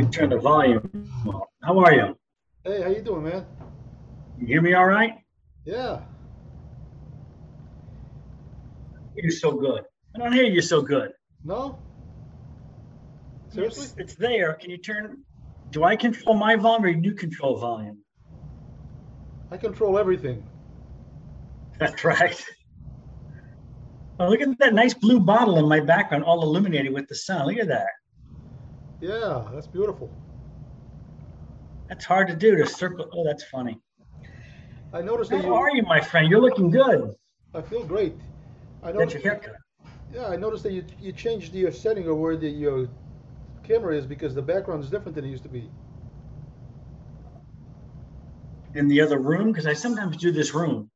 me turn the volume up. How are you? Hey, how you doing, man? You hear me all right? Yeah. You're so good. I don't hear you so good. No? Seriously? It's, it's there. Can you turn? Do I control my volume or do you control volume? I control everything. That's right. Oh, look at that nice blue bottle in my background, all illuminated with the sun. Look at that. Yeah, that's beautiful. That's hard to do to circle. Oh, that's funny. I noticed How that you. are you, my friend? You're looking good. I feel great. I noticed. your haircut. Yeah, I noticed that you you changed your setting of where the your camera is because the background is different than it used to be. In the other room, because I sometimes do this room.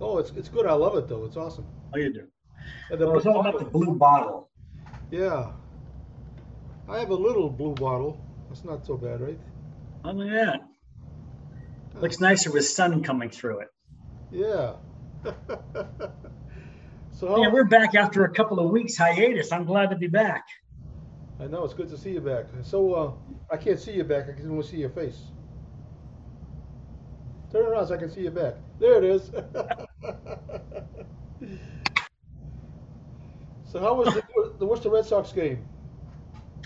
Oh, it's it's good. I love it though. It's awesome. Oh, you do. And the Well, it's all about the blue bottle. Yeah. I have a little blue bottle. That's not so bad, right? Oh, look at that. Looks nicer with sun coming through it. Yeah. so Yeah, we're back after a couple of weeks hiatus. I'm glad to be back. I know it's good to see you back. So uh, I can't see you back. I can only see your face. Turn around so I can see you back. There it is. so how was the, the Worcester Red Sox game?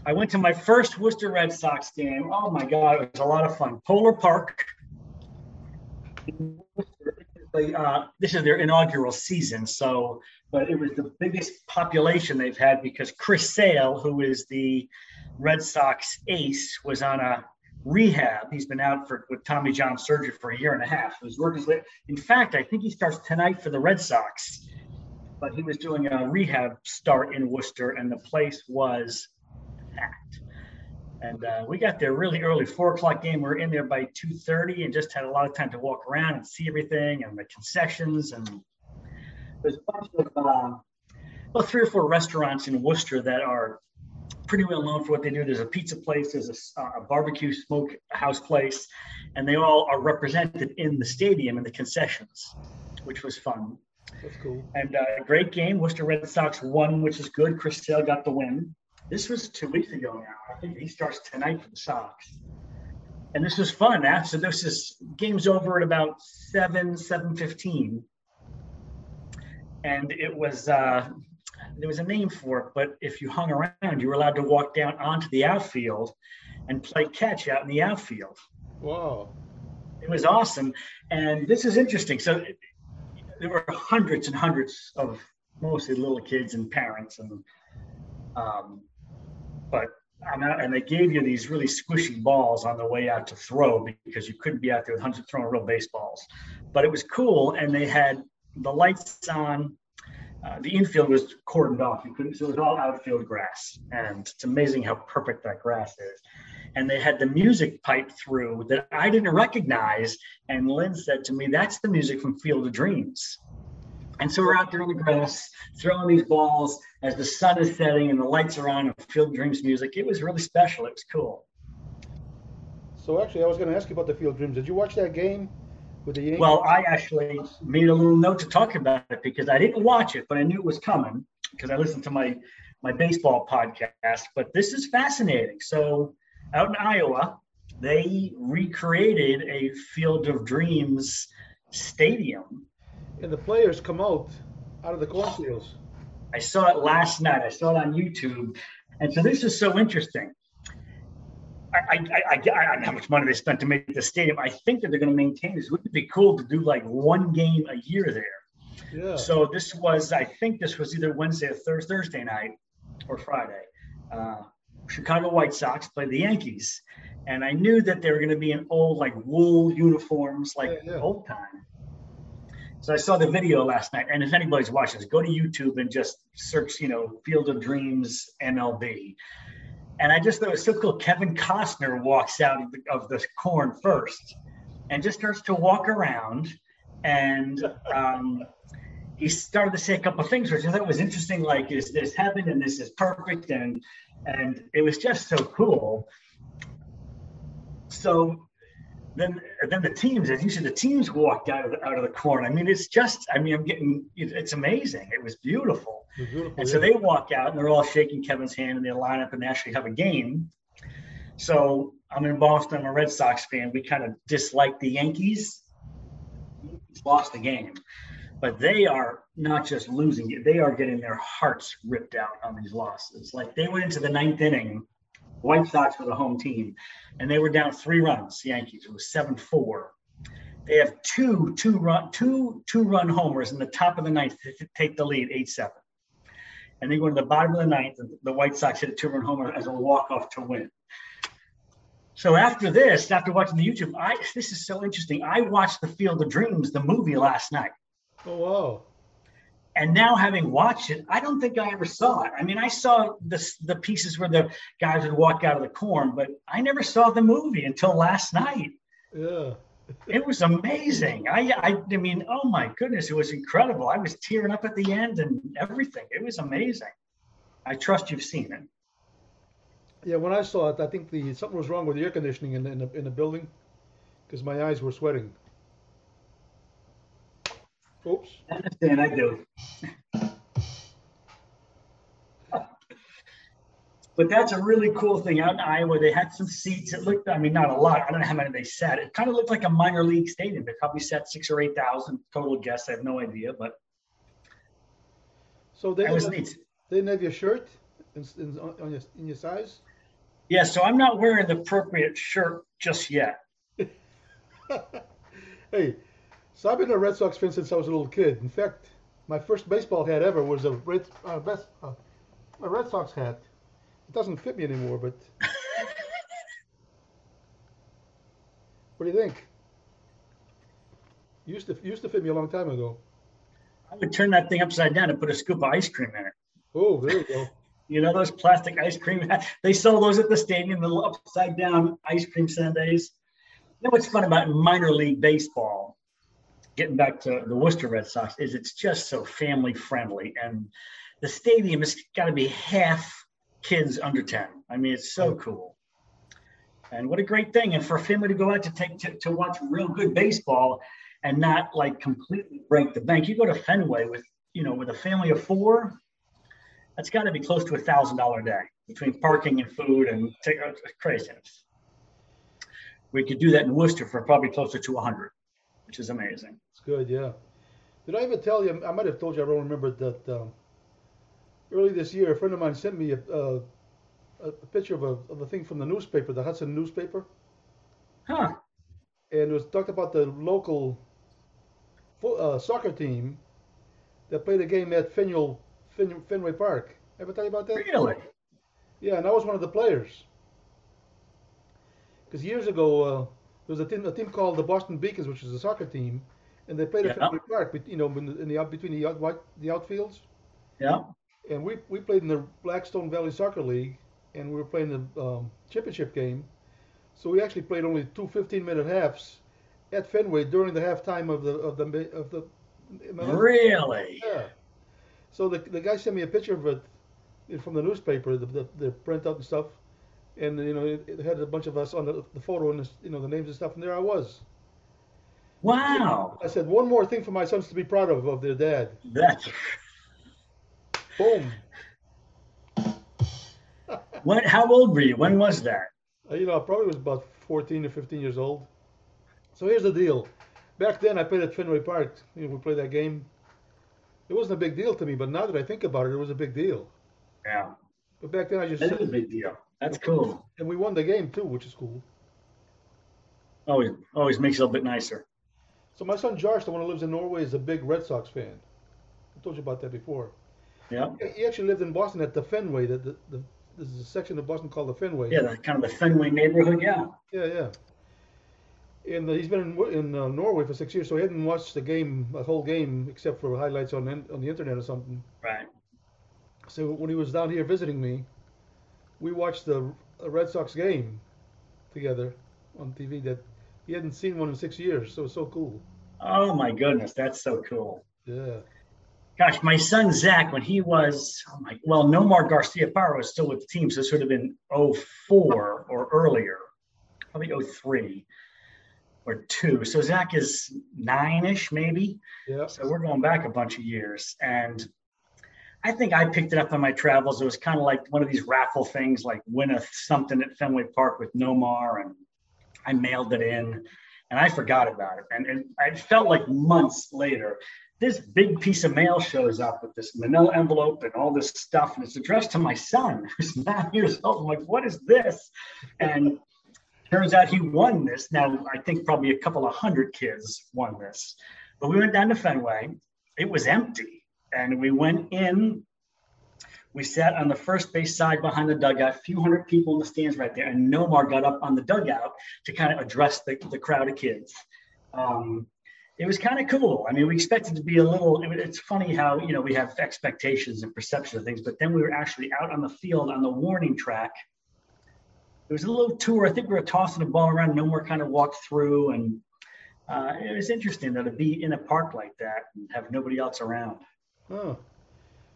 I went to my first Worcester Red Sox game. Oh my God, it was a lot of fun. Polar Park. Uh, this is their inaugural season, so but it was the biggest population they've had because Chris Sale, who is the Red Sox ace, was on a rehab. He's been out for with Tommy John surgery for a year and a half. Was working in fact, I think he starts tonight for the Red Sox. But he was doing a rehab start in Worcester, and the place was packed. And uh, we got there really early, four o'clock game. We were in there by two thirty, and just had a lot of time to walk around and see everything, and the concessions, and there's a bunch of uh, well, three or four restaurants in Worcester that are pretty well known for what they do. There's a pizza place, there's a, a barbecue smoke house place, and they all are represented in the stadium in the concessions, which was fun. That's cool. And uh, great game. Worcester Red Sox won, which is good. Chris Sale got the win. This was two weeks ago now. I think he starts tonight for the Sox. And this was fun. After this is game's over at about seven, seven fifteen. And it was uh, there was a name for it, but if you hung around, you were allowed to walk down onto the outfield and play catch out in the outfield. Whoa! It was awesome. And this is interesting. So it, there were hundreds and hundreds of mostly little kids and parents and um, but I'm and they gave you these really squishy balls on the way out to throw because you couldn't be out there with hundreds throwing real baseballs. But it was cool, and they had the lights on. Uh, the infield was cordoned off. You couldn't, so it was all outfield grass, and it's amazing how perfect that grass is. And they had the music pipe through that I didn't recognize, and Lynn said to me, "That's the music from Field of Dreams." And so we're out there on the grass throwing these balls as the sun is setting and the lights are on and Field of Dreams music. It was really special. It was cool. So actually, I was going to ask you about the Field Dreams. Did you watch that game with the Yankees? Well, I actually made a little note to talk about it because I didn't watch it, but I knew it was coming because I listened to my my baseball podcast. But this is fascinating. So out in Iowa, they recreated a Field of Dreams stadium and the players come out out of the cornfields. I saw it last night. I saw it on YouTube. And so this is so interesting. I, I, I, I, don't know how much money they spent to make the stadium. I think that they're going to maintain this. Wouldn't it be cool to do like one game a year there? Yeah. So this was, I think this was either Wednesday or Thursday, Thursday night or Friday. Uh, Chicago White Sox played the Yankees. And I knew that they were going to be in old, like wool uniforms, like Yeah, yeah. old time. So I saw the video last night, and if anybody's watching this, go to YouTube and just search, you know, Field of Dreams MLB. And I just thought it was so cool. Kevin Costner walks out of the, of the corn first, and just starts to walk around, and um, he started to say a couple of things, which I thought was interesting. Like, is this heaven and this is perfect, and and it was just so cool. So then then the teams, as you said, the teams walked out of the, out of the corn. I mean, it's just, I mean, I'm getting, it- it's amazing. It was beautiful. It was beautiful. And so they walk out and they're all shaking Kevin's hand and they line up and they actually have a game. So I'm in Boston. I'm a Red Sox fan. We kind of dislike the Yankees. Lost the game, but they are not just losing it; they are getting their hearts ripped out on these losses. Like they went into the ninth inning. White Sox were the home team, and they were down three runs. Yankees. It was seven four. They have two two run two two run homers in the top of the ninth to take the lead eight seven, and they go to the bottom of the ninth. The White Sox hit a two run homer as a walk off to win. So after this, after watching the YouTube, I this is so interesting. I watched the Field of Dreams, the movie last night. Oh wow. And now having watched it, I don't think I ever saw it. I mean, I saw the, the pieces where the guys would walk out of the corn, but I never saw the movie until last night. Yeah. it was amazing. I, I I mean, oh my goodness, it was incredible. I was tearing up at the end and everything. It was amazing. I trust you've seen it. Yeah, when I saw it, I think the something was wrong with the air conditioning in in the, in the building because my eyes were sweating. Oops. I understand, I do. but that's a really cool thing out in Iowa. They had some seats. It looked, I mean, not a lot. I don't know how many they sat. It kind of looked like a minor league stadium. They probably sat six or eight thousand total guests. I have no idea, but So they that was didn't, neat. they didn't have your shirt in, in, on your, in your size? Yeah, so I'm not wearing the appropriate shirt just yet. hey, so I've been a Red Sox fan since I was a little kid. In fact, my first baseball hat ever was a Red, uh, best, uh, a Red Sox hat. It doesn't fit me anymore, but what do you think? Used to used to fit me a long time ago. I would turn that thing upside down and put a scoop of ice cream in it. Oh, there you go. You know those plastic ice cream? Hats? They sell those at the stadium, the upside down ice cream sundaes. You know what's fun about minor league baseball? Getting back to the Worcester Red Sox is it's just so family friendly, and the stadium has got to be half kids under ten. I mean, it's so cool. And what a great thing! And for a family to go out to take to, to watch real good baseball and not like completely break the bank. You go to Fenway with you know with a family of four that's got to be close to a thousand dollar a day between parking and food and take, uh, craziness. We could do that in Worcester for probably closer to a hundred, which is amazing. It's good, yeah. Did I ever tell you? I might have told you. I don't remember that. Um, early this year, a friend of mine sent me a, uh, a, picture of a, of a thing from the newspaper, the Hudson newspaper, Huh? and it was talked about the local fo- uh, soccer team that played a game at Fenway, Fen- Fenway Park. Ever tell you about that? Really? Yeah, and I was one of the players. Because years ago, uh, there was a team, a team called the Boston Beacons, which was a soccer team, and they played at Yeah. Fenway Park, bet- you know, in the, in the between the out, white- the outfields. Yeah. And we, we played in the Blackstone Valley Soccer League, and we were playing the um, championship game. So we actually played only two 15-minute halves at Fenway during the halftime of the of the of the. Really? Yeah. So the the guy sent me a picture of it from the newspaper, the the, the printout and stuff, and you know it, it had a bunch of us on the, the photo and the, you know the names and stuff, and there I was. Wow. I said one more thing for my sons to be proud of of their dad. That's Boom. when. How old were you? When was that? Uh, you know, I probably was about 14 or 15 years old. So here's the deal. Back then, I played at Fenway Park. You know, we played that game. It wasn't a big deal to me, but now that I think about it, it was a big deal. Yeah. But back then, I just That is a big deal. That's cool. and we won the game too, which is cool. Always, always makes it a little bit nicer. So my son Josh, the one who lives in Norway, is a big Red Sox fan. I told you about that before. Yeah. He actually lived in Boston at the Fenway. The, the, the, there's a section of Boston called the Fenway. Yeah. The, kind of the Fenway neighborhood. Yeah. Yeah, yeah. And uh, he's been in, in uh, Norway for six years, so he hadn't watched the game, a whole game, except for highlights on the- on the internet or something. Right. So when he was down here visiting me, we watched the a Red Sox game together on TV. That he hadn't seen one in six years, so it was so cool. Oh my goodness, that's so cool. Yeah. Gosh, my son Zach, when he was, oh my, well, Nomar Garciaparra was still with the team, so this would have been 04 or earlier, probably 03 or two. So Zach is nine ish, maybe. Yeah. So we're going back a bunch of years. And I think I picked it up on my travels. It was kind of like one of these raffle things, like win a something at Fenway Park with Nomar, and I mailed it in, and I forgot about it. And, and I felt like months later, this big piece of mail shows up with this manila envelope and all this stuff, and it's addressed to my son, who's nine years old. I'm like, what is this? And turns out he won this. Now I think probably a couple of hundred kids won this, but we went down to Fenway. It was empty and we went in. We sat on the first base side behind the dugout, a few hundred people in the stands right there, and Nomar got up on the dugout to kind of address the, the crowd of kids. Um, it was kind of cool. I mean, we expected to be a little. It's funny how you know we have expectations and perception of things, but then we were actually out on the field on the warning track. It was a little tour. I think we were tossing the ball around. Nomar kind of walked through, and uh, it was interesting though to be in a park like that and have nobody else around. Oh.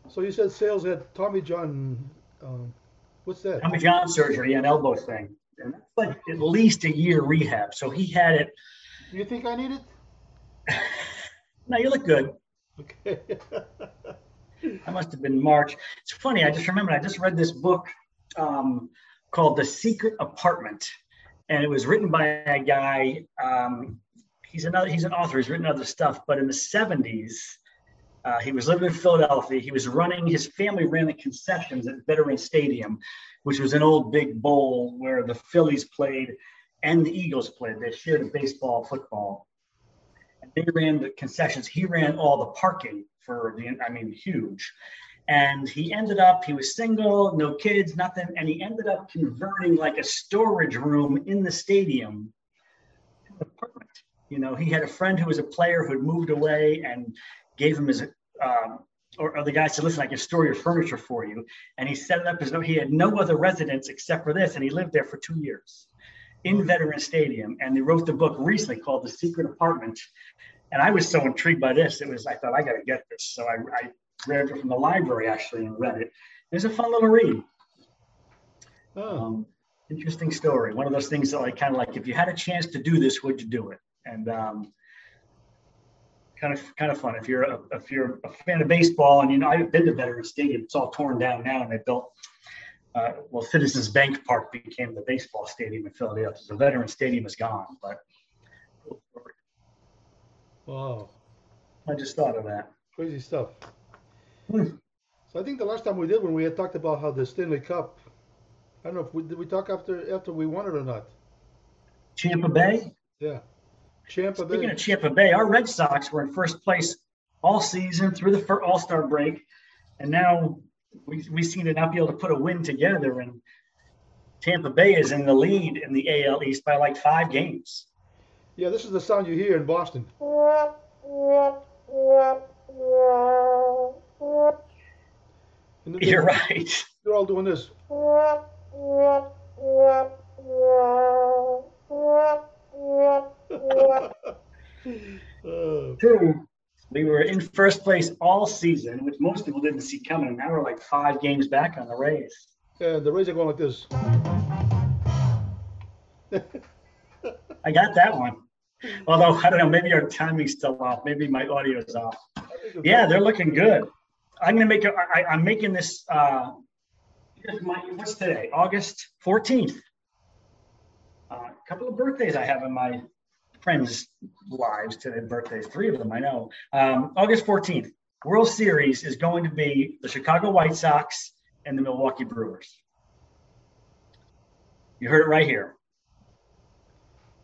So you said Sale's had Tommy John. Um, what's that? Tommy John surgery and elbow thing. And that's like at least a year rehab. So he had it. Do you think I need it? no, you look good. Okay. I must have been March. It's funny. I just remembered. I just read this book um, called The Secret Apartment, and it was written by a guy. Um, he's another. He's an author. He's written other stuff. But in the '70s, uh, he was living in Philadelphia. He was running, his family ran the concessions at Veteran Stadium, which was an old big bowl where the Phillies played and the Eagles played. They shared a baseball, football. And they ran the concessions. He ran all the parking for the, I mean, huge. And he ended up, he was single, no kids, nothing. And he ended up converting like a storage room in the stadium apartment. You know, he had a friend who was a player who had moved away and gave him his, um, or, or, the guy said, listen, I can store your furniture for you. And he set it up as though he had no other residence except for this. And he lived there for two years in Veteran Stadium. And they wrote the book recently called The Secret Apartment. And I was so intrigued by this. It was, I thought, I got to get this. So I, I read it from the library actually and read it. It was a fun little read. Oh. Um, interesting story. One of those things that like kind of like if you had a chance to do this, would you do it? And um, kind of kind of fun if you're a, if you're a fan of baseball and you know I've been to Veterans Stadium. It's all torn down now, and they built. Uh, well, Citizens Bank Park became the baseball stadium in Philadelphia. So Veterans Stadium is gone, but. Wow. I just thought of that. Crazy stuff. Hmm. So I think the last time we did when we had talked about how the Stanley Cup. I don't know if we did we talk after after we won it or not. Tampa Bay. Yeah. Champa Speaking Bay. of Champa Bay, our Red Sox were in first place all season through the All Star break, and now we we seem to not be able to put a win together. And Tampa Bay is in the lead in the AL East by like five games. Yeah, this is the sound you hear in Boston. You're right. They're all doing this. Two, we were in first place all season, which most people didn't see coming. Now we're like five games back on the Rays. Yeah, the Rays are going like this. I got that one. Although I don't know, maybe our timing's still off. Maybe my audio is off. Yeah, they're looking good. I'm gonna make a. I, I'm making this. Uh, my, what's today? August 14th. Uh, a couple of birthdays I have in my friends' lives today, birthdays, three of them I know. Um, August 14th, World Series is going to be the Chicago White Sox and the Milwaukee Brewers. You heard it right here.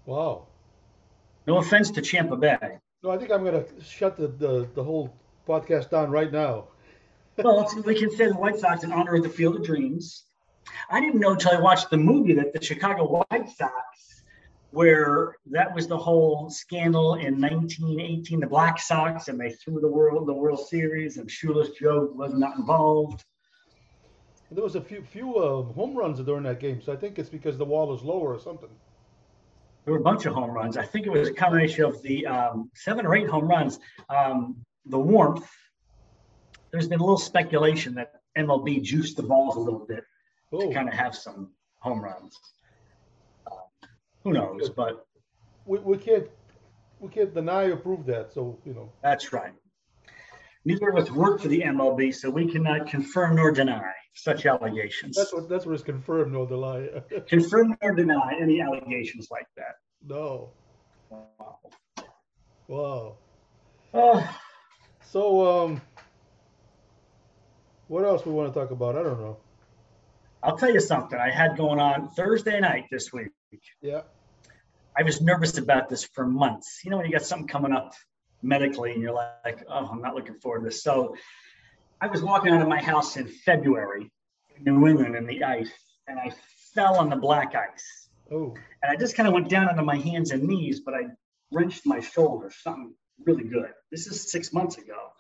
Wow. No offense to Champa Bay. No, I think I'm going to shut the, the, the whole podcast down right now. well, we can say the White Sox in honor of the Field of Dreams. I didn't know until I watched the movie that the Chicago White Sox where that was the whole scandal in 1918, the Black Sox, and they threw the world the World Series, and Shoeless Joe was not involved. There was a few few uh, home runs during that game, so I think it's because the wall is lower or something. There were a bunch of home runs. I think it was a combination of the um, seven or eight home runs, um, the warmth. There's been a little speculation that MLB juiced the balls a little bit oh. to kind of have some home runs who knows? But we, we can't we can't deny or prove that. So you know. That's right. Neither of us work for the MLB, so we cannot confirm nor deny such allegations. That's what that's what is confirmed nor deny. confirm nor deny any allegations like that. No. Wow. Wow. Oh, So um, what else we want to talk about? I don't know. I'll tell you something I had going on Thursday night this week. Yeah. I was nervous about this for months. You know, when you got something coming up medically and you're like, oh, I'm not looking forward to this. So I was walking out of my house in February in New England in the ice, and I fell on the black ice. Oh. And I just kind of went down onto my hands and knees, but I wrenched my shoulder, something really good. This is six months ago.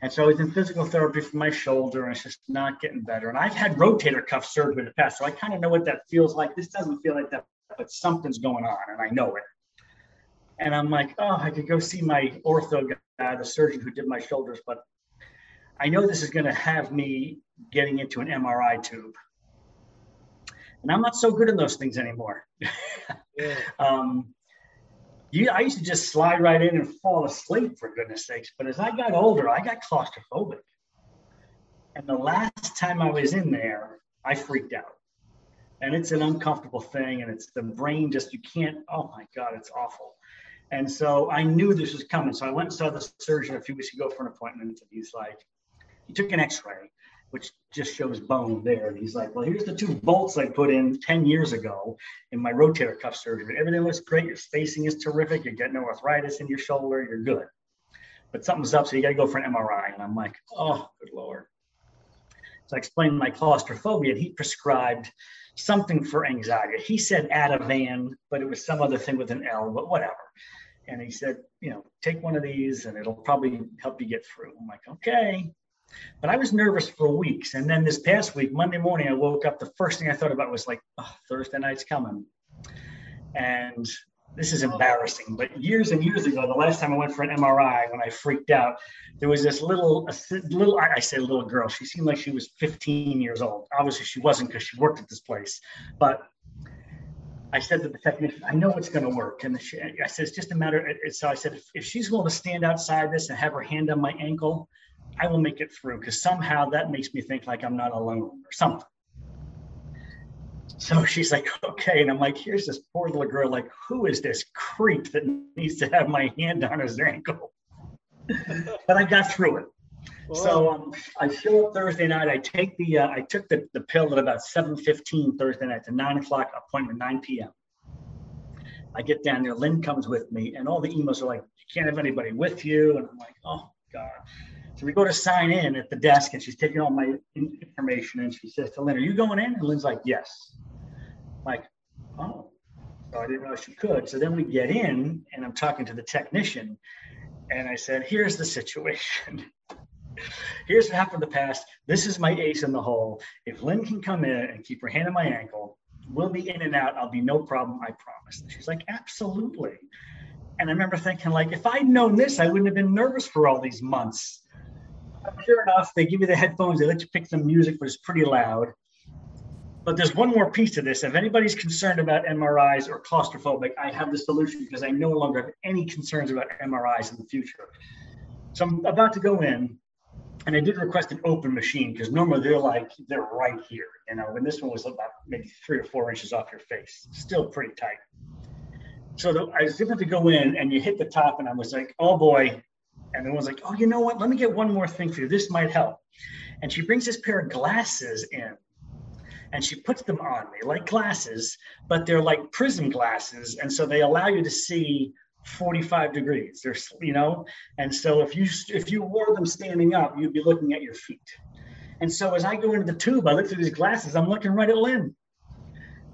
And so I was in physical therapy for my shoulder, and it's just not getting better. And I've had rotator cuff surgery in the past, so I kind of know what that feels like. This doesn't feel like that, but something's going on, and I know it. And I'm like, oh, I could go see my ortho guy, the surgeon who did my shoulders, but I know this is going to have me getting into an MRI tube. And I'm not so good in those things anymore. Yeah. um, you, I used to just slide right in and fall asleep for goodness sakes. But as I got older, I got claustrophobic. And the last time I was in there, I freaked out. And it's an uncomfortable thing. And it's the brain just, you can't, oh my God, it's awful. And so I knew this was coming. So I went and saw the surgeon a few weeks ago for an appointment. And he's like, he took an x ray, which just shows bone there. And he's like, well, here's the two bolts I put in 10 years ago in my rotator cuff surgery. Everything looks great. Your spacing is terrific. You're getting no arthritis in your shoulder. You're good. But something's up. So you got to go for an MRI. And I'm like, oh, good Lord. So I explained my claustrophobia, and he prescribed something for anxiety. He said Ativan, but it was some other thing with an L, but whatever. And he said, you know, take one of these and it'll probably help you get through. I'm like, okay. But I was nervous for weeks. And then this past week, Monday morning, I woke up. The first thing I thought about was like, oh, Thursday night's coming. And this is embarrassing. But years and years ago, the last time I went for an MRI, when I freaked out, there was this little, little, I say little girl. She seemed like she was 15 years old. Obviously, she wasn't because she worked at this place. But I said to the technician, I know it's going to work. And she, I said, it's just a matter. Of, So I said, if, if she's willing to stand outside this and have her hand on my ankle, I will make it through because somehow that makes me think like I'm not alone or something. So she's like, okay. And I'm like, here's this poor little girl. Like, who is this creep that needs to have my hand on his ankle? but I got through it. So um, I show up Thursday night. I take the uh, I took the, the pill at about 7:15 Thursday night to nine o'clock appointment 9 p.m. I get down there. Lynn comes with me, and all the emails are like, "You can't have anybody with you," and I'm like, "Oh God." So we go to sign in at the desk, and she's taking all my information, and she says to Lynn, "Are you going in?" And Lynn's like, "Yes." I'm like, oh, so I didn't realize she could. So then we get in, and I'm talking to the technician, and I said, "Here's the situation." Here's what happened in the past. This is my ace in the hole. If Lynn can come in and keep her hand on my ankle, we'll be in and out. I'll be no problem. I promise. And she's like, absolutely. And I remember thinking, like, if I'd known this, I wouldn't have been nervous for all these months. Sure enough, they give you the headphones. They let you pick some music, but it's pretty loud. But there's one more piece to this. If anybody's concerned about MRIs or claustrophobic, I have the solution because I no longer have any concerns about MRIs in the future. So I'm about to go in, and I did request an open machine because normally they're like they're right here, you know. And this one was about maybe three or four inches off your face, still pretty tight. So the, I was able to go in, and you hit the top, and I was like, "Oh boy!" And the one's like, "Oh, you know what? Let me get one more thing for you. This might help." And she brings this pair of glasses in, and she puts them on me like glasses, but they're like prism glasses, and so they allow you to see 45 degrees there's you know and so if you if you wore them standing up you'd be looking at your feet and so as i go into the tube i look through these glasses i'm looking right at lynn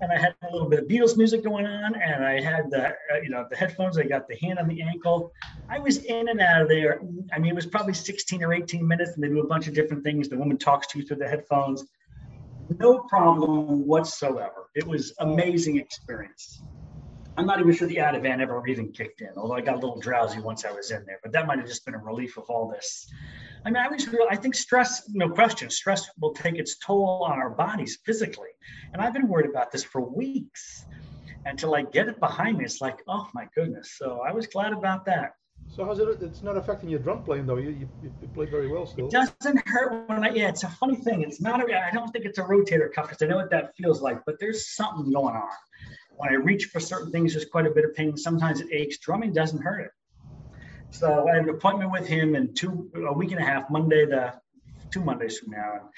and i had a little bit of beatles music going on and i had the uh, you know the headphones i got the hand on the ankle. I was in and out of there. I mean it was probably 16 or 18 minutes and they do a bunch of different things. The woman talks to you through the headphones. No problem whatsoever. It was amazing experience. I'm not even sure the Ativan ever even kicked in, although I got a little drowsy once I was in there. But that might have just been a relief of all this. I mean, I was real. I think stress, no question, stress will take its toll on our bodies physically. And I've been worried about this for weeks. And to like get it behind me, it's like, oh my goodness. So I was glad about that. So how's it? It's not affecting your drum playing though. You you, you play very well still. It doesn't hurt when I. Yeah, it's a funny thing. It's not. A, I don't think it's a rotator cuff because I know what that feels like. But there's something going on. When I reach for certain things, there's quite a bit of pain. Sometimes it aches. Drumming doesn't hurt it. So I have an appointment with him in two a week and a half, Monday the two Mondays from now. And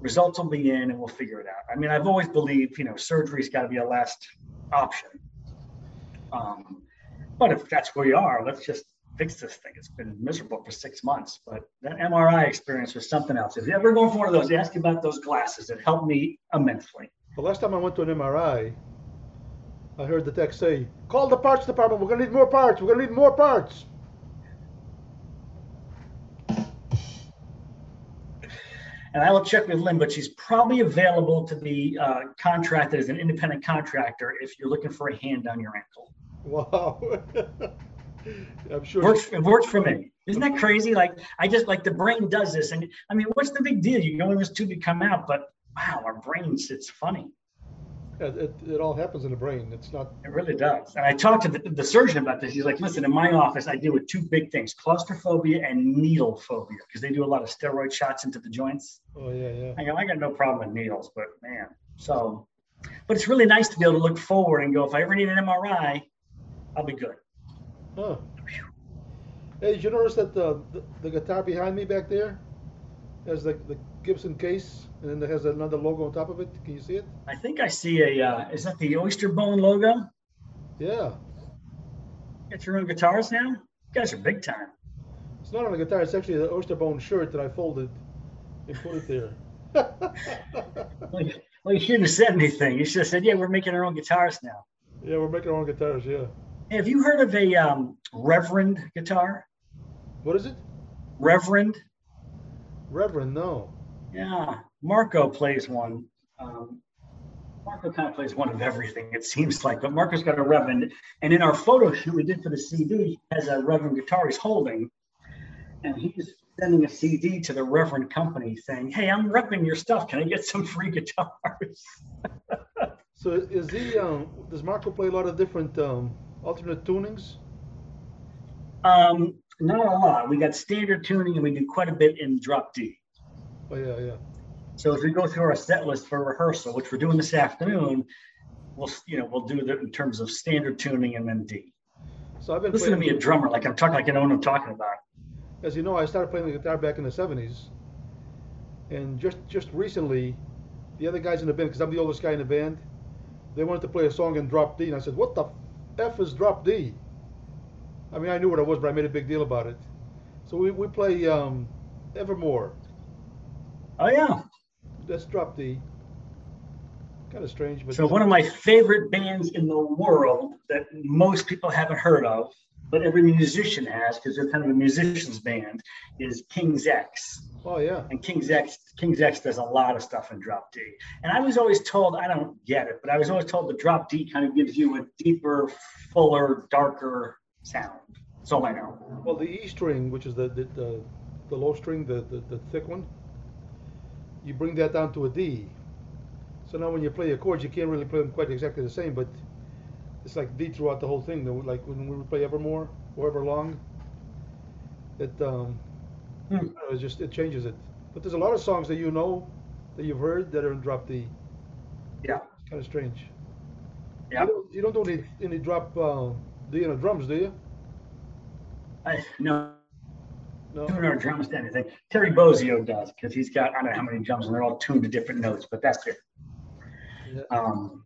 results will be in, and we'll figure it out. I mean, I've always believed, you know, surgery's got to be a last option. Um, but if that's where you are, let's just fix this thing. It's been miserable for six months. But that MRI experience was something else. If you ever go for one of those, ask about those glasses. It helped me immensely. The last time I went to an MRI, I heard the tech say, "Call the parts department. We're gonna need more parts. We're gonna need more parts." And I will check with Lynn, but she's probably available to be uh, contracted as an independent contractor if you're looking for a hand on your ankle. Wow. I'm sure. Works, it works for me. Isn't that crazy? Like I just like the brain does this, and I mean, what's the big deal? You go in this tube, you come out, but wow, our brains, it's funny. It, it all happens in the brain. It's not. It really does. And I talked to the, the surgeon about this. He's like, listen, in my office, I deal with two big things: claustrophobia and needle phobia, because they do a lot of steroid shots into the joints. Oh yeah, yeah. I go, I got no problem with needles, but man, so. But it's really nice to be able to look forward and go, if I ever need an MRI, I'll be good. Huh. Hey, did you notice that the, the, the guitar behind me back there has the, the Gibson case and then it has another logo on top of it? Can you see it? I think I see a, uh, is that the Oyster Bone logo? Yeah. Get your own guitars now? You guys are big time. It's not on the guitar, it's actually the Oyster Bone shirt that I folded and put it there. well, you, well, you shouldn't have said anything. You should have said, yeah, we're making our own guitars now. Yeah, we're making our own guitars, yeah. Have you heard of a um, Reverend guitar? What is it? Reverend. Reverend, no. Yeah, Marco plays one. Um, Marco kind of plays one of everything, it seems like, but Marco's got a Reverend. And in our photo shoot we did for the CD, he has a Reverend guitar he's holding. And he's sending a CD to the Reverend company saying, Hey, I'm repping your stuff. Can I get some free guitars? so is he, um, does Marco play a lot of different um, alternate tunings? Um, not a lot. We got standard tuning and we do quite a bit in drop D. Oh yeah, yeah. So as we go through our set list for rehearsal, which we're doing this afternoon, we'll you know we'll do that in terms of standard tuning and then D. So I've been listen to me, a drummer, like I'm talking, like I know what I'm talking about. As you know, I started playing the guitar back in the '70s, and just just recently, the other guys in the band, because I'm the oldest guy in the band, they wanted to play a song in drop D, and I said, "What the F is drop D. I mean, I knew what it was, but I made a big deal about it. So we, we play um, Evermore. Oh, yeah. That's drop D. Kind of strange, but. So, one of my favorite bands in the world that most people haven't heard of, but every musician has because they're kind of a musician's band, is King's X. Oh yeah. And King's X King's X does a lot of stuff in drop D. And I was always told, I don't get it, but I was always told the drop D kind of gives you a deeper, fuller, darker sound. That's all I know. Well, the E string, which is the the, the, the low string, the, the, the thick one, you bring that down to a D. So now when you play a chords, you can't really play them quite exactly the same, but it's like D throughout the whole thing. Like when we play Evermore or Everlong, it um, Hmm. It just it changes it. But there's a lot of songs that you know that you've heard that are in drop D. Yeah. It's kind of strange. Yeah. You don't, you don't do any any drop uh, D in the drums, do you? I no. No. Our drums to anything. Terry Bozzio does because he's got I don't know how many drums and they're all tuned to different notes, but that's it. Yeah. Um,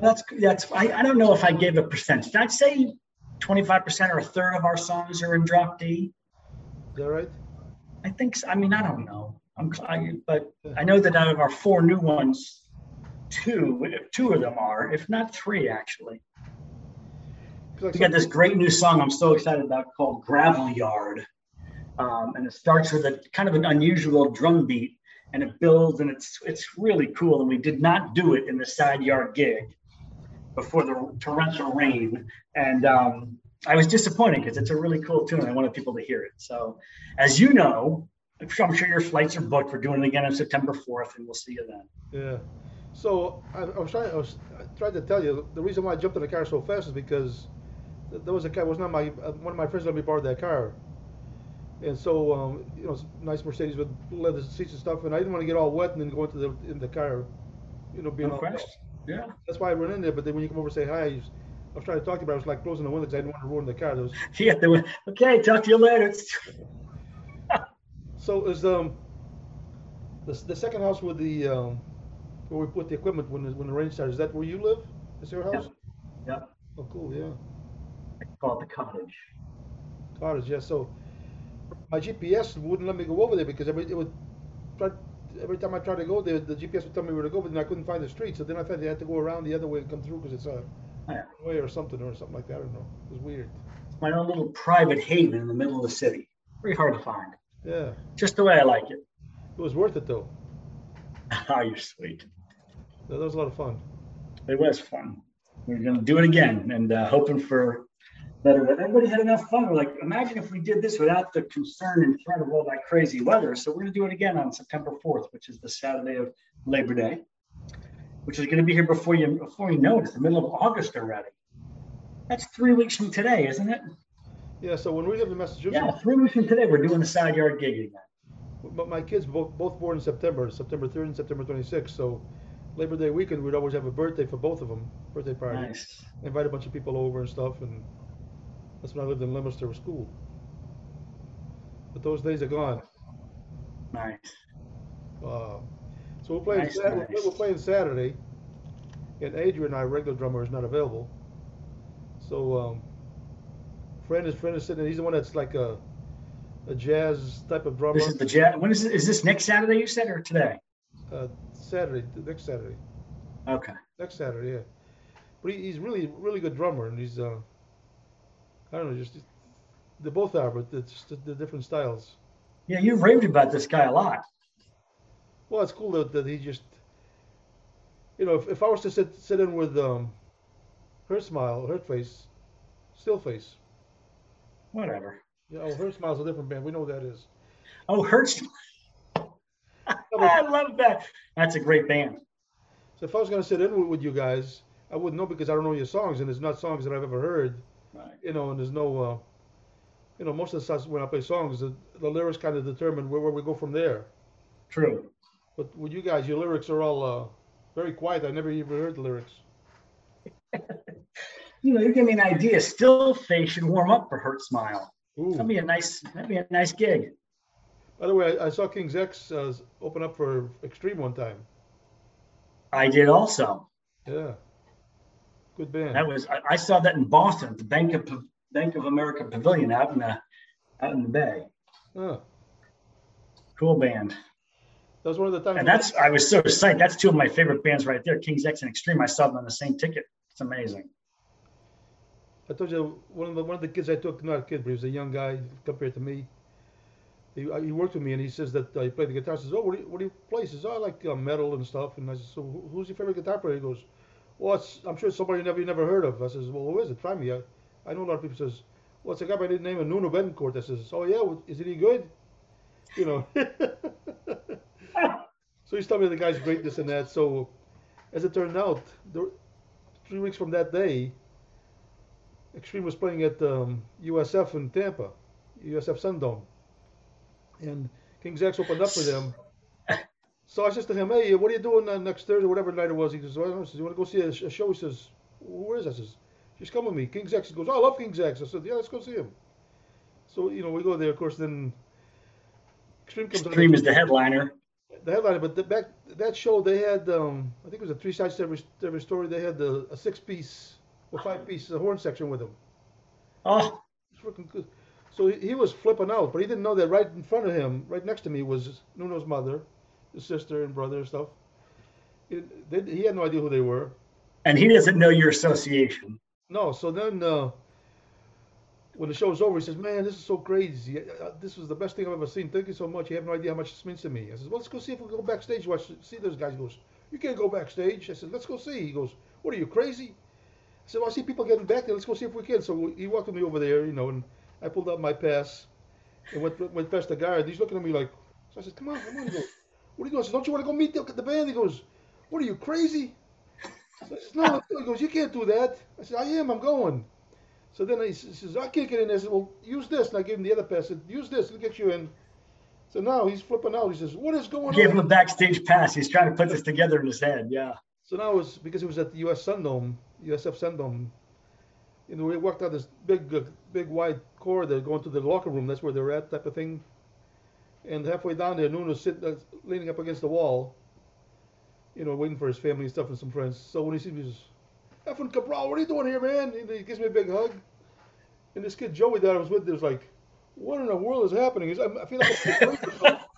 that's that's I, I don't know if I gave a percentage. I'd say 25% or a third of our songs are in drop D Is that right? I think so. I mean, I don't know. I'm, I, but I know that out of our four new ones, two, two of them are, if not three, actually. Like we got this great new song I'm so excited about called Gravel Yard. Um, and it starts with a kind of an unusual drum beat and it builds and it's it's really cool. And we did not do it in the side yard gig before the torrential rain. And um, I was disappointed because it's a really cool tune. I wanted people to hear it. So, as you know, I'm sure, your flights are booked. We're doing it again on September 4th, and we'll see you then. Yeah. So I, I was trying. I was tried to tell you the reason why I jumped in the car so fast is because there was a car. It Was not my uh, one of my friends let me borrow that car, and so um, you know, nice Mercedes with leather seats and stuff. And I didn't want to get all wet and then go into the in the car, you know, being No all question. Yeah. That's why I run in there. But then when you come over and say hi, I was, I was trying to talk to you, but I was like closing the window because I didn't want to ruin the car. There was, Yeah. Okay. Talk to you later. so is um the, the second house with the um where we put the equipment when the, when the rain started. Is that where you live? Is your house? Yeah. Oh, cool. Yeah. Call it the cottage. Cottage. Yeah. So my GPS wouldn't let me go over there because every it would try, every time I tried to go there, the GPS would tell me where to go, but then I couldn't find the street. So then I thought they had to go around the other way and come through because it's a Yeah. way or something or something like that. I don't know. It was weird. It's my own little private haven in the middle of the city. Very hard to find. Yeah. Just the way I like it. It was worth it though. Oh, you're sweet. That was a lot of fun. It was fun. We're gonna do it again and uh, hoping for better. weather. Everybody had enough fun. We're like, imagine if we did this without the concern and threat of all that crazy weather. So we're gonna do it again on September 4th, which is the Saturday of Labor Day, which is gonna be here before you before you know it. It's the middle of August already. That's three weeks from today, isn't it? Yeah. So when we lived in Massachusetts, Yeah, three weeks from today, we're doing the side yard gig again. But my kids both both born in September, September 3rd and September 26th. So Labor Day weekend, we'd always have a birthday for both of them, birthday party. Nice. Invite a bunch of people over and stuff, and that's when I lived in Leominster with school. But those days are gone. Nice. Uh, so we're playing. Nice, Sat- nice. We're playing Saturday, and Adrian, our regular drummer, is not available. So um, friend is friend is sitting. He's the one that's like a a jazz type of drummer. This is the jet. When is it? Is this next Saturday you said or today? uh, Saturday, next Saturday. Okay. Next Saturday, yeah. But he, he's really, really good drummer, and he's, uh, I don't know, just they both are, but it's the, different styles. Yeah, you've raved about this guy a lot. Well, it's cool that, that he just, you know, if, if I was to sit sit in with um, Hurt Smile, her face, still face. Whatever. Yeah, oh, her smile's a different band. We know that is. Oh, Hurts. I love that. That's a great band. So if I was gonna sit in with, with you guys, I wouldn't know because I don't know your songs, and it's not songs that I've ever heard. Right. you know, and there's no, uh, you know, most of the stuff when I play songs, the, the lyrics kind of determine where, where we go from there. True. But with you guys, your lyrics are all uh, very quiet. I never even heard the lyrics. You know, you give me an idea. Still face should warm up for Hurt Smile. Ooh. That'd be a nice. That'd be a nice gig. By the way, I, I saw King's X uh, open up for Extreme one time. I did also. Yeah, good band. That was. I, I saw that in Boston, at the Bank of Bank of America Pavilion out in the out in the Bay. Huh. Cool band. That was one of the times. And that's. I was so psyched. That's two of my favorite bands right there. King's X and Extreme. I saw them on the same ticket. It's amazing. I told you one of the one of the kids I took, not a kid, but he was a young guy compared to me. He, uh, he worked with me, and he says that uh, he played the guitar. He says, "Oh, what do you, what do you play?" He says, "Oh, I like uh, metal and stuff." And I said, "So who's your favorite guitar player?" He goes, "Well, it's, I'm sure it's somebody you never you never heard of." I says, "Well, who is it? Try me." I, I know a lot of people says, "Well, it's a guy by the name of Nuno Bettencourt." I says, "Oh yeah, well, is he good?" You know. so he's telling me the guy's great, this and that. So, as it turned out, there, three weeks from that day, Extreme was playing at um, USF in Tampa, USF Sundome, and King's X opened up for them. So I says to him, "Hey, what are you doing uh, next Thursday, whatever night it was?" He goes, well, I don't know. "You want to go see a, a show?" He says, "Where is that?" I says, "Just come with me." King's X. He goes, "Oh, I love King's X." I said, "Yeah, let's go see him." So you know, we go there. Of course, then Extreme comes. Extreme is the headliner. the headliner, but the, back that show they had, um, I think it was a three sides to every, to every story. They had the, a six piece or five piece a horn section with them. Oh, It's freaking good. So he, he was flipping out, but he didn't know that right in front of him, right next to me, was Nuno's mother, sister and brother and stuff. It, they, he had no idea who they were. and he doesn't know your association. No, so then uh, when the show was over, he says, "Man, this is so crazy. This was the best thing I've ever seen. Thank you so much. You have no idea how much this means to me." I says, "Well, let's go see if we can go backstage. Watch, see those guys." He goes, "You can't go backstage." I said, "Let's go see." He goes, "What are you crazy?" I said, "Well, I see people getting back there. Let's go see if we can." So he walked with me over there, you know, and I pulled out my pass and went went past the guard. He's looking at me like, so I said, "Come on, come on." He goes, "What are you doing?" I said, "Don't you want to go meet the, the band?" He goes, "What are you crazy?" I said, "No." He goes, "You can't do that." I said, "I am. I'm going." So then he says, I can't get in there. I said, well, use this. And I gave him the other pass. I said, use this. It'll get you in. So now he's flipping out. He says, what is going Give on? Gave him a backstage pass. He's trying to put this together in his head. Yeah. So now it was because it was at the U.S. Sundome, USF Sundome. You know, we walked out this big, big wide corridor going to the locker room. That's where they're at, type of thing. And halfway down there, Nuno's sitting, uh, leaning up against the wall. You know, waiting for his family and stuff and some friends. So when he sees me, he says, "Effing Cabral, what are you doing here, man?" And he gives me a big hug. And this kid Joey that I was with was like, "What in the world is happening?" He's, I feel like.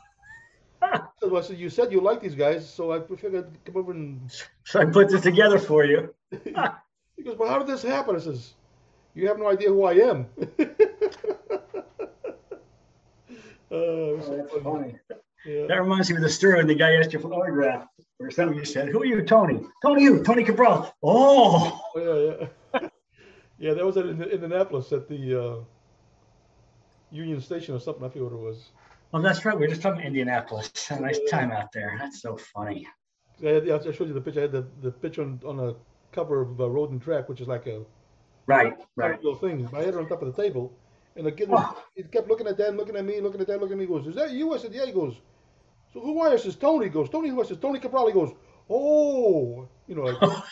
So I said, "You said you like these guys, so I figured I'd come over and So I put this together for you. he goes, Well, how did this happen? I says, You have no idea who I am. uh, so Oh, that's funny. funny. Yeah. That reminds me of the story when the guy asked you for an autograph or something. You said, "Who are you, Tony? Tony, you, Tony Cabral." Oh, Oh, yeah, yeah. yeah, that was at in Indianapolis at the uh, Union Station or something. I forget what it was. well, that's right. We are just talking Indianapolis. Had a nice time out there. That's so funny. I, yeah, I showed you the picture. I had the, the picture on, on a cover of uh, Road and Track, which is like a Right, right. little thing. I had it on top of the table. And the kid was, he kept looking at that, looking at me, looking at that, looking at me. He goes, Is that you? I said, Yeah. He goes, So who are you? I says, Tony. He goes, Tony who? I says, Tony Cabral. He goes, Oh, you know, like,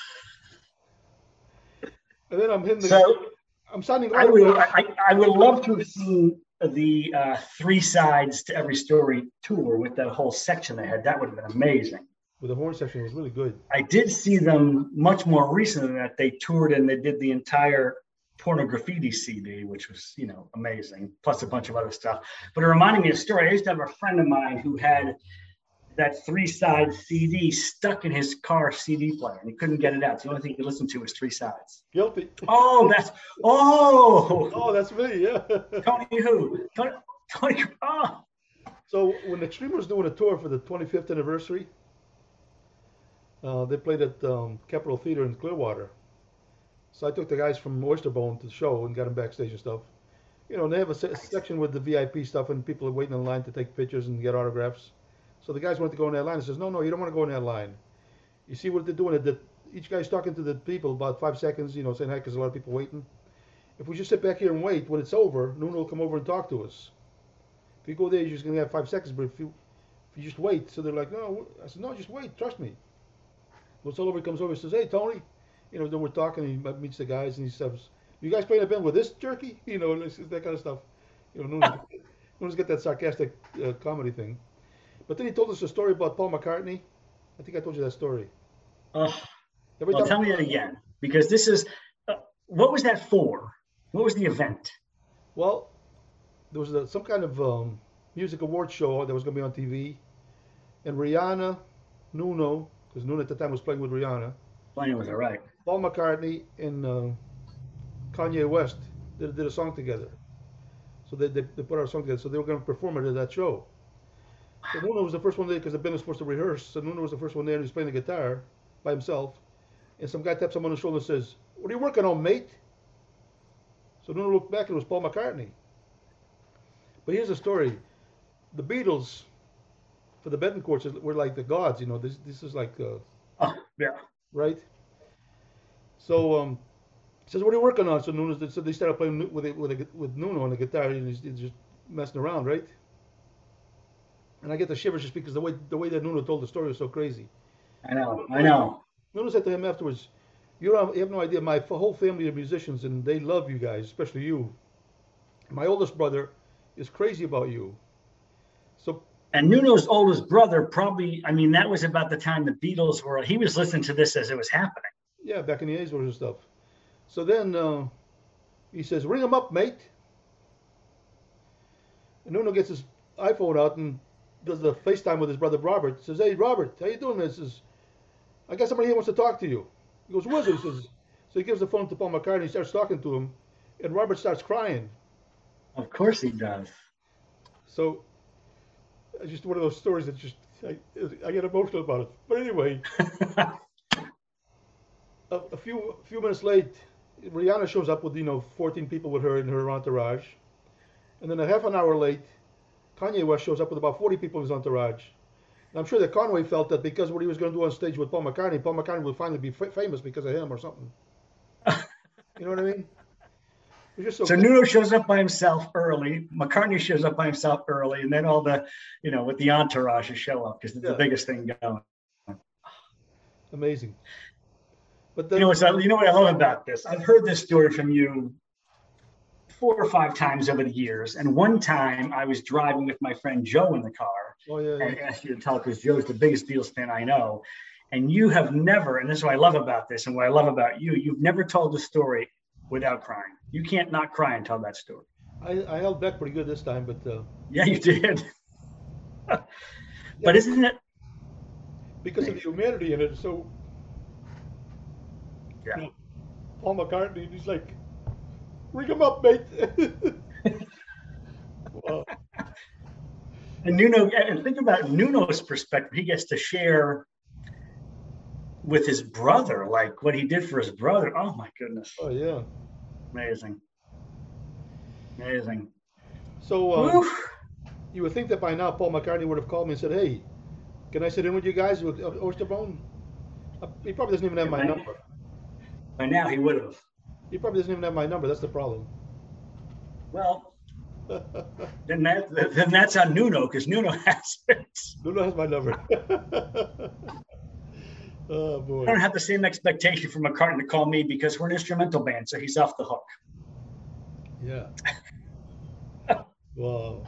and then I'm hitting the, So I'm signing I would. I, I would love to have seen the uh, three sides to every story tour with that whole section they had. That would have been amazing. With the horn section, was really good. I did see them much more recent than that. They toured and they did the entire Pornograffitti CD, which was, you know, amazing, plus a bunch of other stuff. But it reminded me of a story. I used to have a friend of mine who had that three side CD stuck in his car CD player and he couldn't get it out. So The only thing he could listen to was three sides. Guilty. Oh, that's, oh, Oh, that's me. Yeah. Tony who? Tony, Tony, oh. So when the Extreme was doing a tour for the 25th anniversary, uh, they played at um, Capitol Theater in Clearwater. So I took the guys from Oysterbone to the show and got them backstage and stuff. You know, and they have a se- section with the VIP stuff and people are waiting in line to take pictures and get autographs. So the guys wanted to go in that line. I says, no, no, you don't want to go in that line. You see what they're doing? The, each guy's talking to the people about five seconds, you know, saying hi because a lot of people waiting. If we just sit back here and wait, when it's over, Nuno will come over and talk to us. If you go there, you're just gonna have five seconds. But if you if you just wait, so they're like, no. I said, no, just wait. Trust me. It's all over. He comes over. and says, hey, Tony. You know, then we're talking. And he meets the guys, and he says, you guys playing a band with this jerky? You know, and it's- that kind of stuff. You know, Nuno's, Nuno's got that sarcastic uh, comedy thing. But then he told us a story about Paul McCartney. I think I told you that story. oh. Well, tell me that again, because this is, uh, what was that for? What was the event? Well, there was a, some kind of um, music award show that was going to be on TV, and Rihanna, Nuno, because Nuno at the time was playing with Rihanna, Playing with her, right? Paul McCartney, and uh, Kanye West did, did a song together. So they, they, they put our song together. So they were going to perform it at that show. So Nuno was the first one there because the band was supposed to rehearse. So Nuno was the first one there and he was playing the guitar by himself. And some guy taps him on the shoulder and says, What are you working on, mate? So Nuno looked back and it was Paul McCartney. But here's the story. The Beatles, for the Bettencourts, were like the gods, you know. This this is like, uh, Oh, yeah. right? So um, he says, "What are you working on?" So Nuno, so they started playing with it, with, a, with Nuno on the guitar, and he's, he's just messing around, right? And I get the shivers just because the way the way that Nuno told the story was so crazy. I know. I know. Nuno said to him afterwards, "You have no idea. My f- whole family are musicians, and they love you guys, especially you. My oldest brother is crazy about you. So And Nuno's oldest brother probably, I mean, that was about the time the Beatles were, he was listening to this as it was happening. Yeah, back in the Azores and stuff. So then uh, he says, "Ring him up, mate." And Nuno gets his iPhone out and does the FaceTime with his brother Robert. Says, "Hey, Robert, how you doing?" This is, I got somebody here wants to talk to you. He goes, "Who is it?" He says, so he gives the phone to Paul McCartney. He starts talking to him, and Robert starts crying. Of course he does. So it's just one of those stories that just I, I get emotional about it. But anyway, a, a few a few minutes late, Rihanna shows up with you know 14 people with her in her entourage, and then a half an hour late, Kanye West shows up with about 40 people in his entourage. And I'm sure that Kanye felt that because what he was going to do on stage with Paul McCartney, Paul McCartney would finally be f- famous because of him or something. you know what I mean? just so, So Nuno shows up by himself early. McCartney shows up by himself early, and then all the, you know, with the entourage show up because it's Yeah. the biggest thing going. amazing. But You know what's you know what I love about this? I've heard this story from you four or five times over the years, and one time I was driving with my friend Joe in the car, oh yeah, and yeah. asked you to tell because Joe's the biggest Beatles fan I know, and you have never, and this is what I love about this, and what I love about you, you've never told the story without crying. You can't not cry and tell that story. I, I held back pretty good this time, but uh, Yeah, you did. but isn't it? because of the humanity in it, so Yeah. you know, Paul McCartney, he's like, ring him up, mate. wow. And Nuno, and think about Nuno's perspective. He gets to share with his brother, like what he did for his brother. Oh my goodness, Oh yeah. amazing, amazing. So uh, Woo. you would think that by now Paul McCartney would have called me and said, "Hey, can I sit in with you guys with uh, Oysterbone?" Uh, he probably doesn't even have my number. By now he would have. He probably doesn't even have my number. That's the problem. Well, then that then that's on Nuno because Nuno has it. Nuno has my number. oh boy! I don't have the same expectation for McCartney to call me because we're an instrumental band, so he's off the hook. Yeah. wow.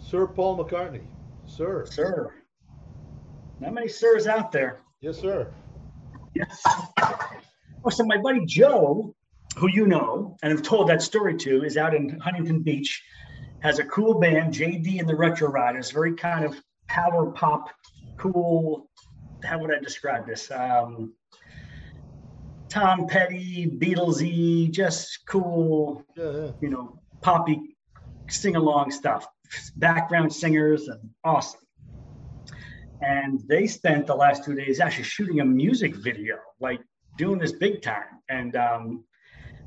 Sir Paul McCartney. Sir. Sir, not many sirs out there. Yes, sir. Yes. Oh, so my buddy Joe, who you know and have told that story to, is out in Huntington Beach, has a cool band, JD and the Retro Riders, very kind of power pop, cool. How would I describe this? Um, Tom Petty, Beatlesy, just cool, Yeah, yeah. you know, poppy sing along stuff, background singers, and awesome. And they spent the last two days actually shooting a music video, like doing this big time. And um,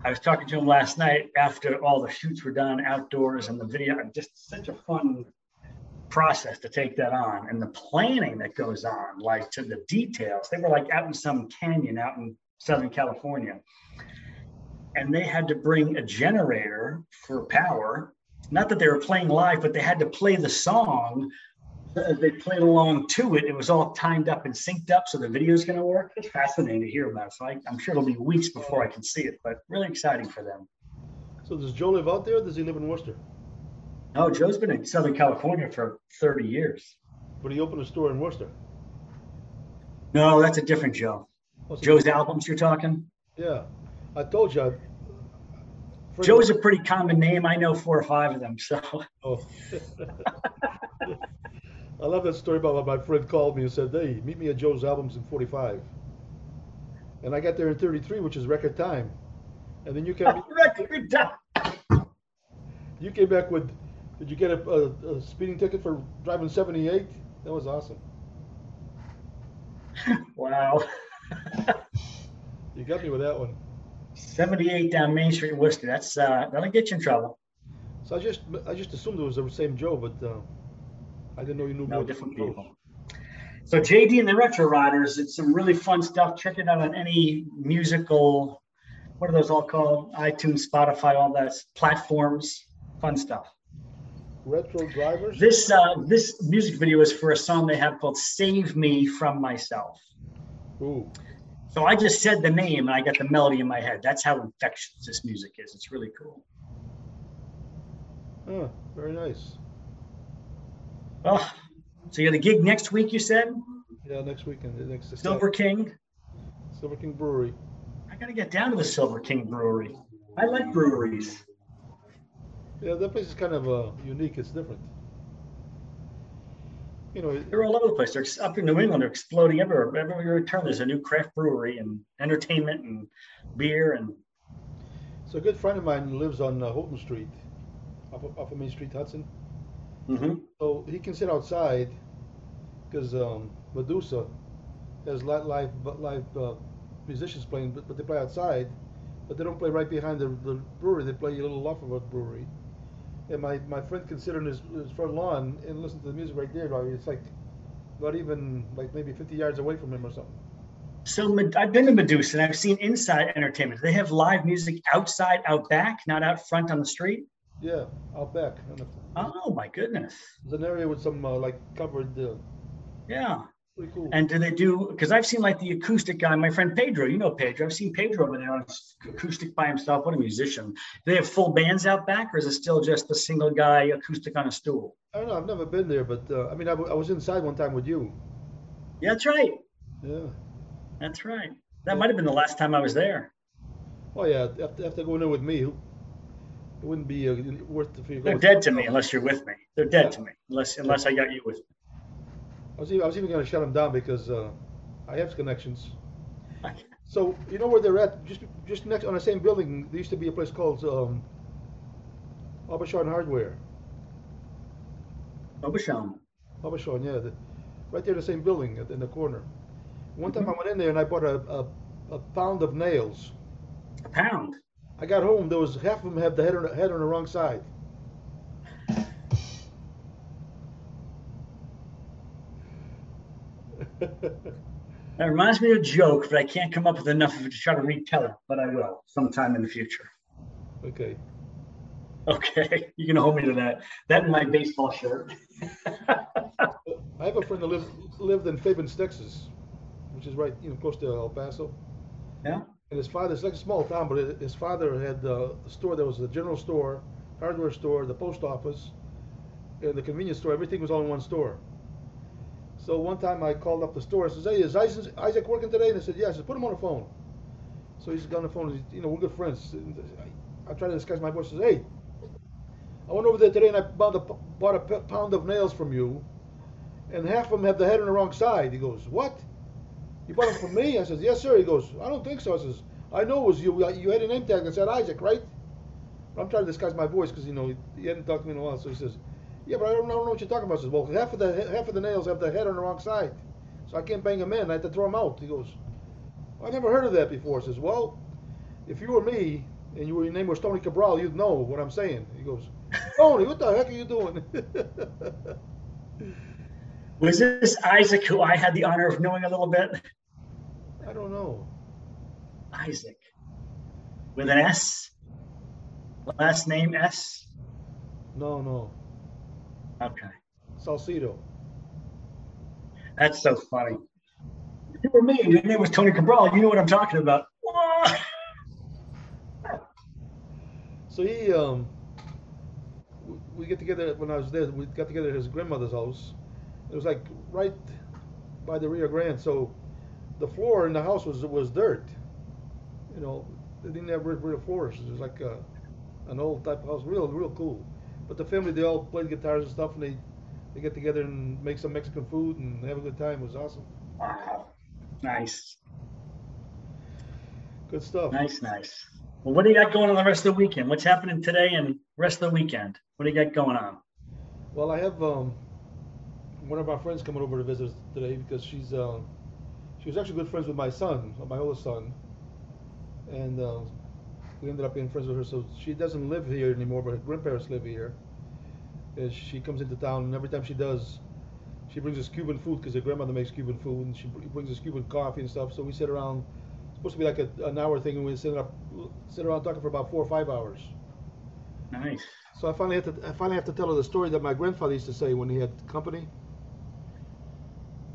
I was talking to him last night after all the shoots were done outdoors and the video, just such a fun process to take that on and the planning that goes on, like to the details. They were like out in some canyon out in Southern California. And they had to bring a generator for power. Not that they were playing live, but they had to play the song. As they played along to it, it was all timed up and synced up, so the video is going to work. It's fascinating to hear about. So I, I'm sure it'll be weeks before I can see it, but really exciting for them. So does Joe live out there or does he live in Worcester? No, Joe's been in Southern California for 30 years. But he opened a store in Worcester. No, that's a different Joe. Oh, it- Joe's albums you're talking? Yeah. I told you. I, Joe's a pretty common name. I know four or five of them. So Oh. I love that story about my friend called me and said, "Hey, meet me at Joe's albums in '45," and I got there in '33, which is record time. And then you came, record time. you came back with, did you get a, a, a speeding ticket for driving 78? That was awesome. Wow. You got me with that one. 78 down Main Street, Worcester. That's uh, that'll get you in trouble. So I just I just assumed it was the same Joe, but uh, I didn't know you knew No different Joes. people. So JD and the Retro Riders, it's some really fun stuff. Check it out on any musical, what are those all called? iTunes, Spotify, all that platforms. Fun stuff. Retro drivers. This uh, this music video is for a song they have called "Save Me from Myself." Ooh, So I just said the name and I got the melody in my head. That's how infectious this music is. It's really cool. huh, very nice. Oh, so you got a gig next week, you said? Yeah, next weekend, next Silver King. Silver King Brewery. I got to get down to the Silver King Brewery. I like breweries. Yeah, that place is kind of uh, unique. It's different. You know, They're all over the place. They're up in New England. They're exploding everywhere. Everywhere you return, there's a new craft brewery and entertainment and beer and so a good friend of mine lives on uh, Houghton Street, off of, off of Main Street, Hudson. Mhm. So he can sit outside because um, Medusa has li- live live uh, musicians playing, but, but they play outside. But they don't play right behind the, the brewery. They play a little off of a brewery. And my, my friend can sit on his, his front lawn and listen to the music right there. Like, It's like not even like maybe 50 yards away from him or something. So I've been to Medusa and I've seen inside entertainment. They have live music outside, out back, not out front on the street. Yeah, out back. Oh my goodness. There's an area with some uh, like covered. Uh, Yeah. pretty cool. And do they do? Because I've seen like the acoustic guy, my friend Pedro. You know Pedro. I've seen Pedro over there on acoustic by himself. What a musician! Do they have full bands out back, or is it still just a single guy acoustic on a stool? I don't know. I've never been there, but uh, I mean, I, w- I was inside one time with you. Yeah, that's right. Yeah. That's right. That might have been the last time I was there. Oh yeah. After, after going in with me, it wouldn't be uh, worth the fee. They're dead to me unless you're with me. They're dead to me unless unless I got you with me. I was even, I was even going to shut them down because uh, I have connections. So you know where they're at? Just just next on the same building. There used to be a place called um, Aubuchon Hardware. Obashan. Aubuchon, yeah, the, right there in the same building at- in the corner. One time I went in there and I bought a, a, a pound of nails. A pound. I got home. There was half of them had the head on the, head on the wrong side. That reminds me of a joke, but I can't come up with enough of it to try to retell it. But I will sometime in the future. okay. Okay, you can hold me to that. That and my baseball shirt. I have a friend that lived lived in Fabens, Texas, which is right, you know, close to El Paso. Yeah. And his father, it's like a small town, but his father had a store. There was a general store, hardware store, the post office, and the convenience store. Everything was all in one store. So one time I called up the store. I says, "Hey, is Isaac, working today?" And I said, "Yes." I said, "Put him on the phone." So he's on the phone. He's, you know, we're good friends. And I, I try to disguise my voice. Says, "Hey, I went over there today and I bought a, bought a pound of nails from you, and half of them have the head on the wrong side." He goes, "What? You bought them from me?" I says, "Yes, sir." He goes, "I don't think so." I says, "I know it was you. You had a name tag that said Isaac, right?" I'm trying to disguise my voice because you know he, hadn't talked to me in a while. So he says, "Yeah, but I don't, I don't know what you're talking about." I says, "Well, half of the half of the nails have the head on the wrong side, so I can't bang them in. I have to throw them out." He goes, "I never heard of that before." I says, "Well, if you were me and you were, your name was Tony Cabral, you'd know what I'm saying." He goes, "Tony, what the heck are you doing?" Was this Isaac who I had the honor of knowing a little bit? I don't know. Isaac. With an S? Last name S? No, no. Okay. Salcido. That's so funny. If you were me your name was Tony Cabral, you know what I'm talking about. So he, um, we get together when I was there. We got together at his grandmother's house. It was like right by the Rio Grande. So the floor in the house was was dirt. You know, they didn't have real, real floors. It was like a, an old type of house, real real cool. But the family they all played guitars and stuff, and they they get together and make some Mexican food and have a good time. It was awesome. Wow. Nice. Good stuff. Nice, nice. Well, what do you got going on the rest of the weekend? What's happening today and rest of the weekend? What do you got going on? Well, I have um, one of our friends coming over to visit us today because she's uh, she was actually good friends with my son, my oldest son, and uh, we ended up being friends with her. So she doesn't live here anymore, but her grandparents live here. And she comes into town, and every time she does, she brings us Cuban food because her grandmother makes Cuban food, and she brings us Cuban coffee and stuff. So we sit around. It's supposed to be like a, an hour thing, and we sit up, sit around talking for about four or five hours. Nice. So I finally have to I finally have to tell her the story that my grandfather used to say when he had company.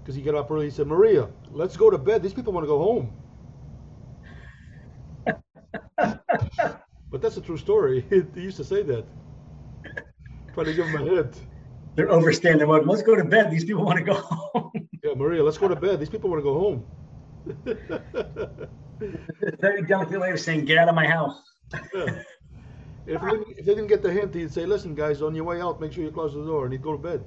Because he got up early, he said, "Maria, let's go to bed. These people want to go home." but that's a true story. he used to say that. Try to give him a hint. They're welcome. Let's go to bed. These people want to go home. Yeah, Maria, let's go to bed. These people want to go home. Very delicate way of saying, get out of my house. Yeah. If, they didn't, if they didn't get the hint, he'd say, "Listen, guys, on your way out, make sure you close the door," and he'd go to bed.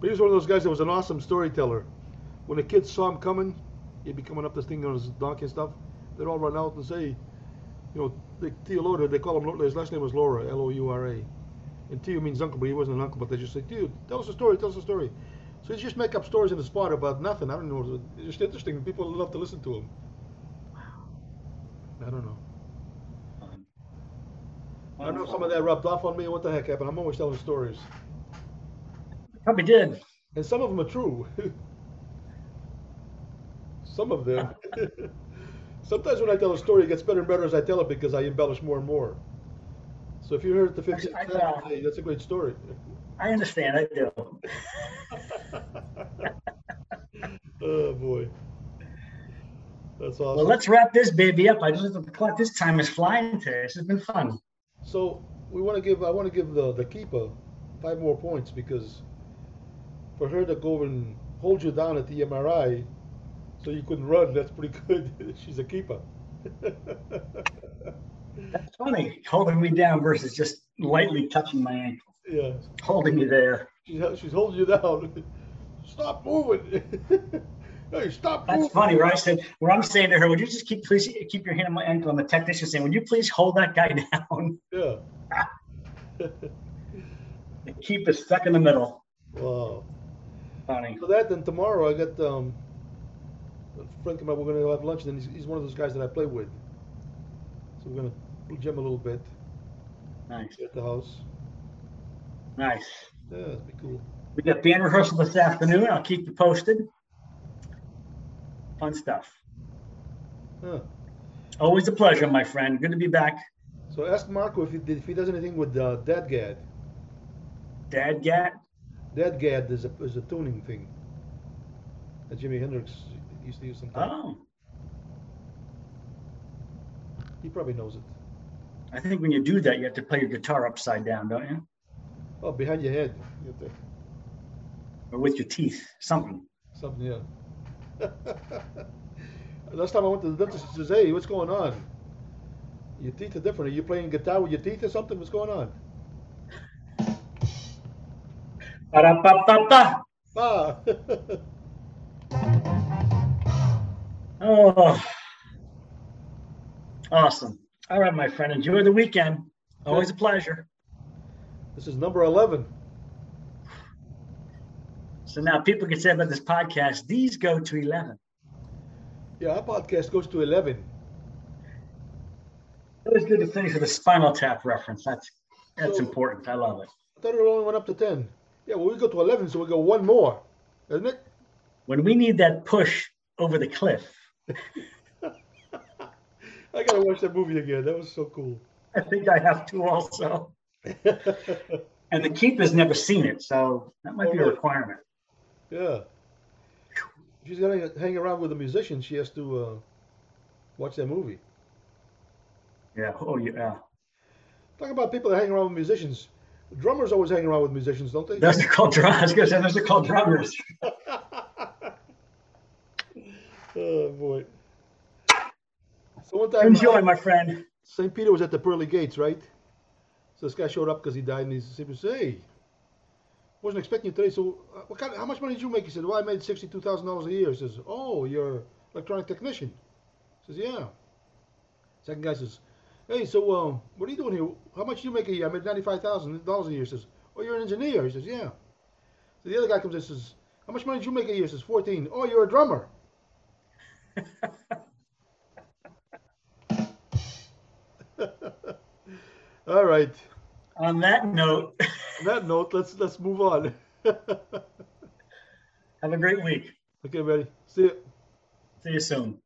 But he was one of those guys that was an awesome storyteller. When the kids saw him coming, he'd be coming up this thing on his donkey and stuff. They'd all run out and say, you know, the Tio Loda, they call him, his last name was Laura, L-O-U-R-A. And Tio means uncle, but he wasn't an uncle, but they just say, Tio, tell us a story, tell us a story. So he just make up stories in the spot about nothing. I don't know. It's just interesting. People love to listen to him. Wow. I don't know. I don't know if some of that rubbed off on me or what the heck happened. I'm always telling stories. Probably did. And some of them are true. Some of them. Sometimes when I tell a story, it gets better and better as I tell it because I embellish more and more. So if you heard the 15th I- I, uh, that's a great story. I understand. I do. oh boy, that's awesome. Well, let's wrap this baby up. I just the clock this time is flying today. This has been fun. So we want to give. I want to give the the keeper five more points because for her to go and hold you down at the MRI, so you couldn't run. That's pretty good. She's a keeper. That's funny. Holding me down versus just lightly touching my ankle, yeah, holding me there. she's she's holding you down. Stop moving. hey, stop That's moving. funny, right? I said, where I'm saying to her, would you just keep please keep your hand on my ankle? And the technician saying, would you please hold that guy down Yeah. keep it stuck in the middle? wow. Funny. So that then tomorrow I got um a friend come up. We're gonna go have lunch, and he's, he's one of those guys that I play with. So we're gonna gym a little bit Nice, at the house. nice. Yeah, that'd be cool. We got band rehearsal this afternoon. I'll keep you posted. Fun stuff. Huh. Always a pleasure, my friend. Good to be back. So ask Marco if he did, if he does anything with uh, DADGAD. Dad Gat. DADGAD is a is a tuning thing that Jimi Hendrix used to use sometimes. Oh, He probably knows it. I think when you do that, you have to play your guitar upside down, don't you? Oh, behind your head. You to- Or with your teeth, something. Something, yeah. Last time I went to the dentist, he says, "Hey, what's going on? Your teeth are different. Are you playing guitar with your teeth or something? What's going on?" Ba-da-ba-ba-ba. Ah. Oh, awesome. All right, my friend. Enjoy the weekend. Always a pleasure. this is number eleven. So now people can say about this podcast, these go to 11. Yeah, our podcast goes to eleven. It was good to finish with a Spinal Tap reference. That's that's So- important. I love it. I thought it only went up to ten. Yeah, well, we go to eleven, so we go one more, isn't it? When we need that push over the cliff, I gotta watch that movie again. That was so cool. I think I have to also. And the keeper's never seen it, so that might Oh, be a requirement. yeah. She's gonna hang around with a musician, she has to uh, watch that movie. Yeah. Oh, yeah. Talk about people that hang around with musicians. Drummers always hang around with musicians, don't they? That's Those are called drummers. Because those are called drummers. oh boy. So one time, Enjoy, my friend. St. Peter was at the pearly gates, right? So this guy showed up because he died, and he said, "Hey, wasn't expecting you today. So, uh, what kind? how much money did you make?" He said, "Well, I made sixty-two thousand dollars a year." He says, "Oh, you're electronic technician." He says, "Yeah." Second guy says, "Hey, so um, what are you doing here? How much do you make a year?" I made ninety-five thousand dollars a year. He says, "Oh, you're an engineer." He says, "Yeah." So the other guy comes in and says, "How much money did you make a year?" He says, 14. Oh, you're a drummer. All right. On that note, On that note, let's let's move on. have a great week. okay, buddy. See you. See you soon.